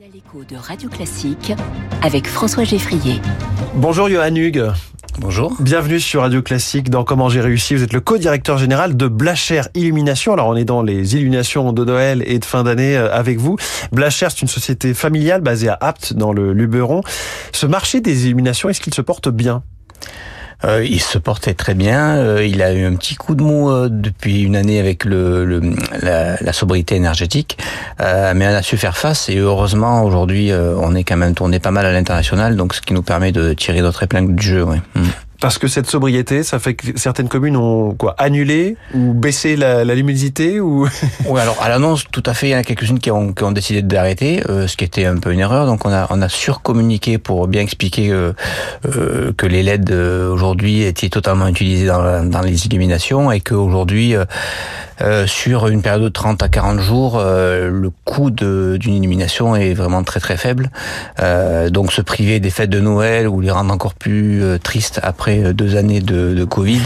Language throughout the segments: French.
L'écho de Radio Classique avec François Geffrier. Bonjour Johan Hugues. Bonjour. Bienvenue sur Radio Classique dans Comment j'ai réussi. Vous êtes le co-directeur général de Blacher Illumination. Alors on est dans les illuminations de Noël et de fin d'année euh, avec vous. Blacher, c'est une société familiale basée à Apt dans le Luberon. Ce marché des illuminations, est-ce qu'il se porte bien? Euh, il se portait très bien. Euh, il a eu un petit coup de mou euh, depuis une année avec le, la, la, sobriété énergétique, euh, mais on a su faire face et heureusement aujourd'hui on est quand même tourné pas mal à l'international, donc ce qui nous permet de tirer notre épingle du jeu. Mm. Parce que cette sobriété, ça fait que certaines communes ont quoi annulé ou baissé la, luminosité ou Oui, alors à l'annonce, tout à fait, il y en a quelques-unes qui ont, qui ont décidé d'arrêter, euh, ce qui était un peu une erreur. Donc on a on a surcommuniqué pour bien expliquer euh, euh, que les LED euh, aujourd'hui étaient totalement utilisés dans, dans les illuminations et qu'aujourd'hui euh, sur une période de 30 à 40 jours, euh, le coût d'une illumination est vraiment très très faible. Euh, donc se priver des fêtes de Noël ou les rendre encore plus tristes après deux années de, de Covid,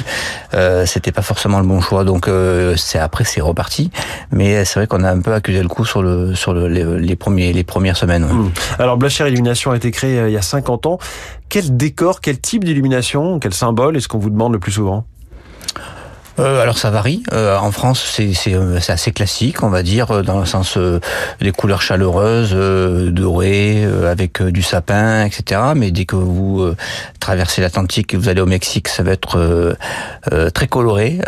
c'était pas forcément le bon choix. Donc c'est après c'est reparti, mais c'est vrai qu'on a un peu accusé le coup sur le sur le, les, les, premiers les premières semaines. Ouais. Mmh. Alors Blacher Illumination a été créé il y a 50 ans. Quel décor, quel type d'illumination, quel symbole est-ce qu'on vous demande le plus souvent? Euh, alors ça varie. Euh, en France, c'est euh, assez classique, on va dire, euh, dans le sens des couleurs chaleureuses, dorées, avec du sapin, etc. Mais dès que vous traversez l'Atlantique et vous allez au Mexique, ça va être très coloré,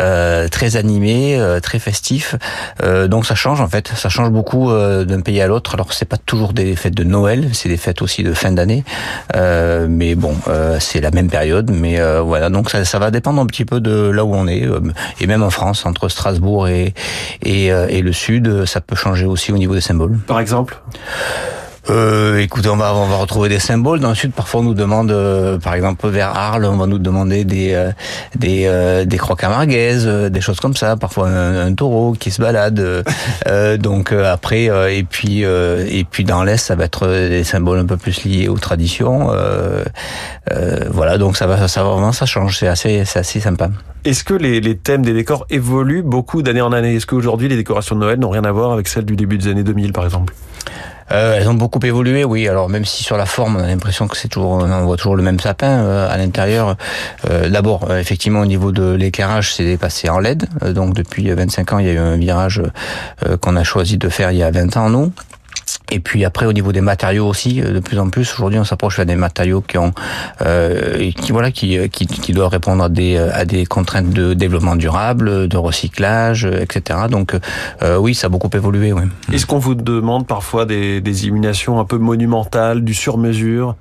très animé, très festif. donc ça change en fait, ça change beaucoup d'un pays à l'autre. Alors c'est pas toujours des fêtes de Noël, c'est des fêtes aussi de fin d'année. mais bon, c'est la même période. Mais voilà, donc ça, ça va dépendre un petit peu de là où on est et même en France, entre Strasbourg et, et, et le Sud, ça peut changer aussi au niveau des symboles. Par exemple? Euh, écoutez, on va on va retrouver des symboles. Dans le sud, parfois on nous demande, euh, par exemple vers Arles, on va nous demander des euh, des euh, des croix camarguaises, euh, des choses comme ça. Parfois un, un taureau qui se balade. donc après et puis et puis dans l'est, ça va être des symboles un peu plus liés aux traditions. voilà, donc ça va ça vraiment ça change. C'est assez c'est assez sympa. Est-ce que les, les, thèmes des décors évoluent beaucoup d'année en année? Est-ce qu'aujourd'hui les décorations de Noël n'ont rien à voir avec celles du début des années 2000 par exemple? Euh, elles ont beaucoup évolué, oui. Alors même si sur la forme, on a l'impression que c'est toujours, on voit toujours le même sapin euh, à l'intérieur. Euh, D'abord, effectivement, au niveau de l'éclairage, c'est dépassé en LED. donc depuis 25 ans, il y a eu un virage qu'on a choisi de faire il y a 20 ans, nous. Et puis après au niveau des matériaux aussi, de plus en plus aujourd'hui on s'approche à des matériaux qui ont, euh, qui voilà, qui, qui, qui doivent répondre à des à des contraintes de développement durable, de recyclage, etc. Donc euh, oui, ça a beaucoup évolué. Oui. Est-ce qu'on vous demande parfois des, des un peu monumentales, du sur-mesure?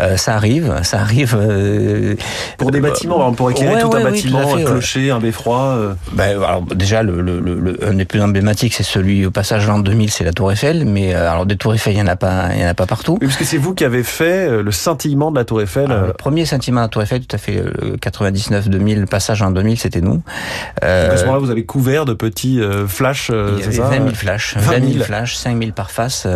Euh, ça arrive, ça arrive. Euh, pour des bâtiments, on pourrait éclairer ouais, tout ouais, un bâtiment, fait, un clocher, un beffroi. Euh... Ben, alors déjà, le, le, le, un des plus emblématiques, c'est celui au passage l'an 2000, c'est la Tour Eiffel. Mais euh, alors des Tours Eiffel, il y en a pas, il y en a pas partout. Oui, parce que c'est vous qui avez fait euh, le scintillement de la Tour Eiffel. Alors, le premier scintillement de la Tour Eiffel, tout à fait, 99-2000, passage en 2000, c'était nous. Euh, à ce moment-là, vous avez couvert de petits flashs. il y avait 20 000 flashs, 20 000 flashs, 5 000 par face.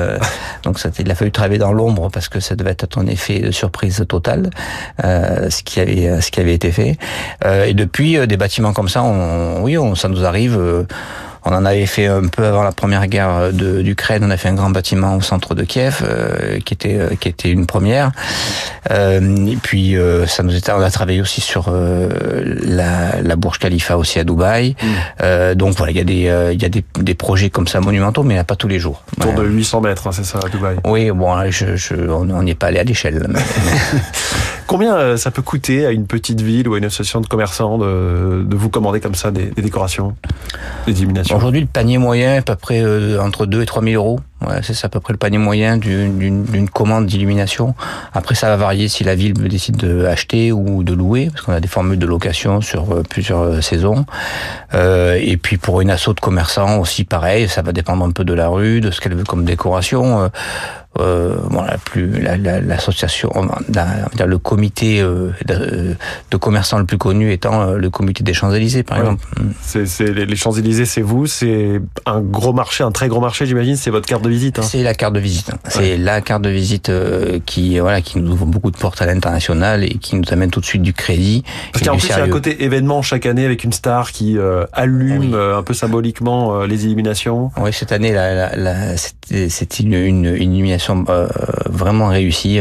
donc ça, il a fallu travailler dans l'ombre parce que ça devait être un effet de surprise totale. Euh, ce qui avait ce qui avait été fait. Euh, et depuis euh, des bâtiments comme ça, oui, on, ça nous arrive. On en avait fait un peu avant la première guerre d'Ukraine. On a fait un grand bâtiment au centre de Kiev, euh, qui était qui était une première. Euh, et puis euh, ça nous était, on a travaillé aussi sur la, la Burj Khalifa aussi à Dubaï. Mm. donc voilà, il y a des il y a des, des, projets comme ça monumentaux, mais il n'y a pas tous les jours. Autour de 800 mètres, hein, c'est ça à Dubaï. Oui, bon, je, je, on n'y est pas allé à l'échelle. Combien ça peut coûter à une petite ville ou à une association de commerçants de, de vous commander comme ça des, décorations, des illuminations? Aujourd'hui, le panier moyen est à peu près euh, entre 2 et 3 000 euros. Ouais, c'est à peu près le panier moyen d'une commande d'illumination. Après, ça va varier si la ville décide d'acheter ou de louer, parce qu'on a des formules de location sur euh, plusieurs saisons. Euh, et puis pour une assaut de commerçants aussi, pareil, ça va dépendre un peu de la rue, de ce qu'elle veut comme décoration. Euh, bon, la plus l'association, la, le comité euh, de, de, commerçants le plus connu étant euh, le comité des Champs Élysées, par ouais. exemple. C'est les Champs Élysées, c'est vous, c'est un gros marché, un très gros marché, j'imagine. C'est votre carte de visite. Hein. C'est la carte de visite. C'est ouais. la carte de visite euh, qui voilà qui nous ouvre beaucoup de portes à l'international et qui nous amène tout de suite du crédit. Parce qu'en plus, il y a un côté événement chaque année avec une star qui euh, allume oui. un peu symboliquement les illuminations. Oui, cette année, c'était une, une, une illumination illumination vraiment réussie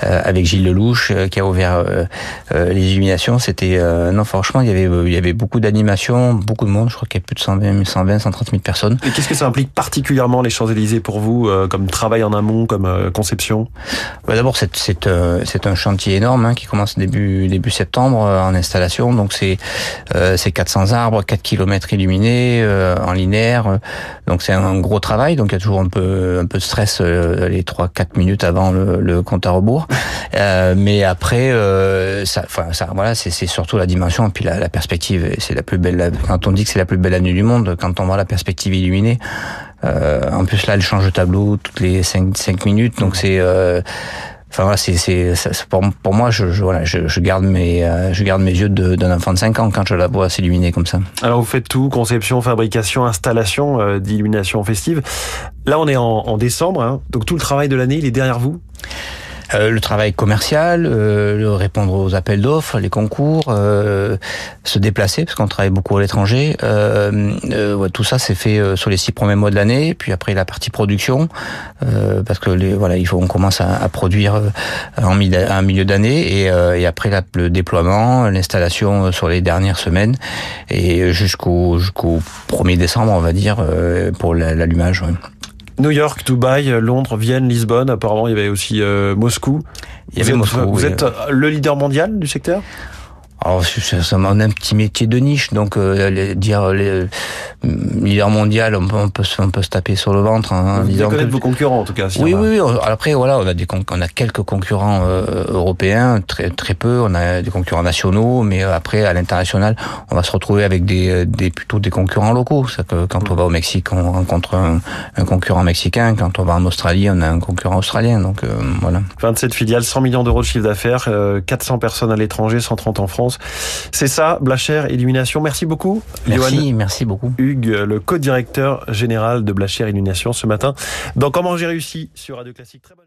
avec Gilles Lelouch qui a ouvert les illuminations. C'était non franchement il y avait il y avait beaucoup d'animations, beaucoup de monde. Je crois qu'il y a plus de 120, 120, 130 000 personnes. Et qu'est-ce que ça implique particulièrement les Champs Élysées pour vous, comme travail en amont, comme conception? Bah, D'abord c'est c'est c'est un chantier énorme hein, qui commence début début septembre en installation. Donc c'est c'est 400 arbres, 4 kilomètres illuminés en linéaire. Donc c'est un gros travail. Donc il y a toujours un peu un peu de stress les 3-4 minutes avant le, le compte à rebours. Euh, mais après, euh, ça, ça, voilà, c'est surtout la dimension puis la, la perspective. C'est la plus belle. Quand on dit que c'est la plus belle année du monde, quand on voit la perspective illuminée. Euh, en plus là, elle change de tableau toutes les 5, 5 minutes, donc c'est euh, Enfin voilà, c'est c'est pour, pour moi je, je voilà je, je, garde mes euh, je garde mes yeux d'un enfant de 5 ans quand je la vois s'illuminer comme ça. Alors vous faites tout conception, fabrication, installation euh, d'illumination festive. Là on est en, en décembre, hein, donc tout le travail de l'année il est derrière vous? Euh, le travail commercial, euh, répondre aux appels d'offres, les concours, euh, se déplacer parce qu'on travaille beaucoup à l'étranger. Tout ça c'est fait sur les six premiers mois de l'année, puis après la partie production parce que les, voilà il faut on commence à, produire en milieu, d'année et, après le déploiement, l'installation sur les dernières semaines et jusqu'au jusqu'au 1er décembre on va dire pour l'allumage. New York, Dubaï, Londres, Vienne, Lisbonne. Apparemment, il y avait aussi euh, Moscou. Il y avait vous Moscou. Êtes, vous oui. êtes le leader mondial du secteur? Alors, c'est un petit métier de niche, donc euh, les, dire les, leader mondial, on peut, on peut, on peut se taper sur le ventre. Hein, vous connaître vos concurrents en tout cas. Si oui, oui, oui. Après, voilà, on a des on a quelques concurrents euh, européens, très très peu. On a des concurrents nationaux, mais après à l'international, on va se retrouver avec des, des plutôt des concurrents locaux. C'est que quand on va au Mexique, on rencontre un, un, concurrent mexicain. Quand on va en Australie, on a un concurrent australien. Donc euh, voilà. 27 filiales, 100 millions d'euros de chiffre d'affaires, 400 personnes à l'étranger, 130 en France. C'est ça, Blacher Illumination. Merci beaucoup. Merci, Johan merci beaucoup. Hugues, le co-directeur général de Blacher Illumination ce matin dans Comment j'ai réussi sur Radio Classique. Très bonne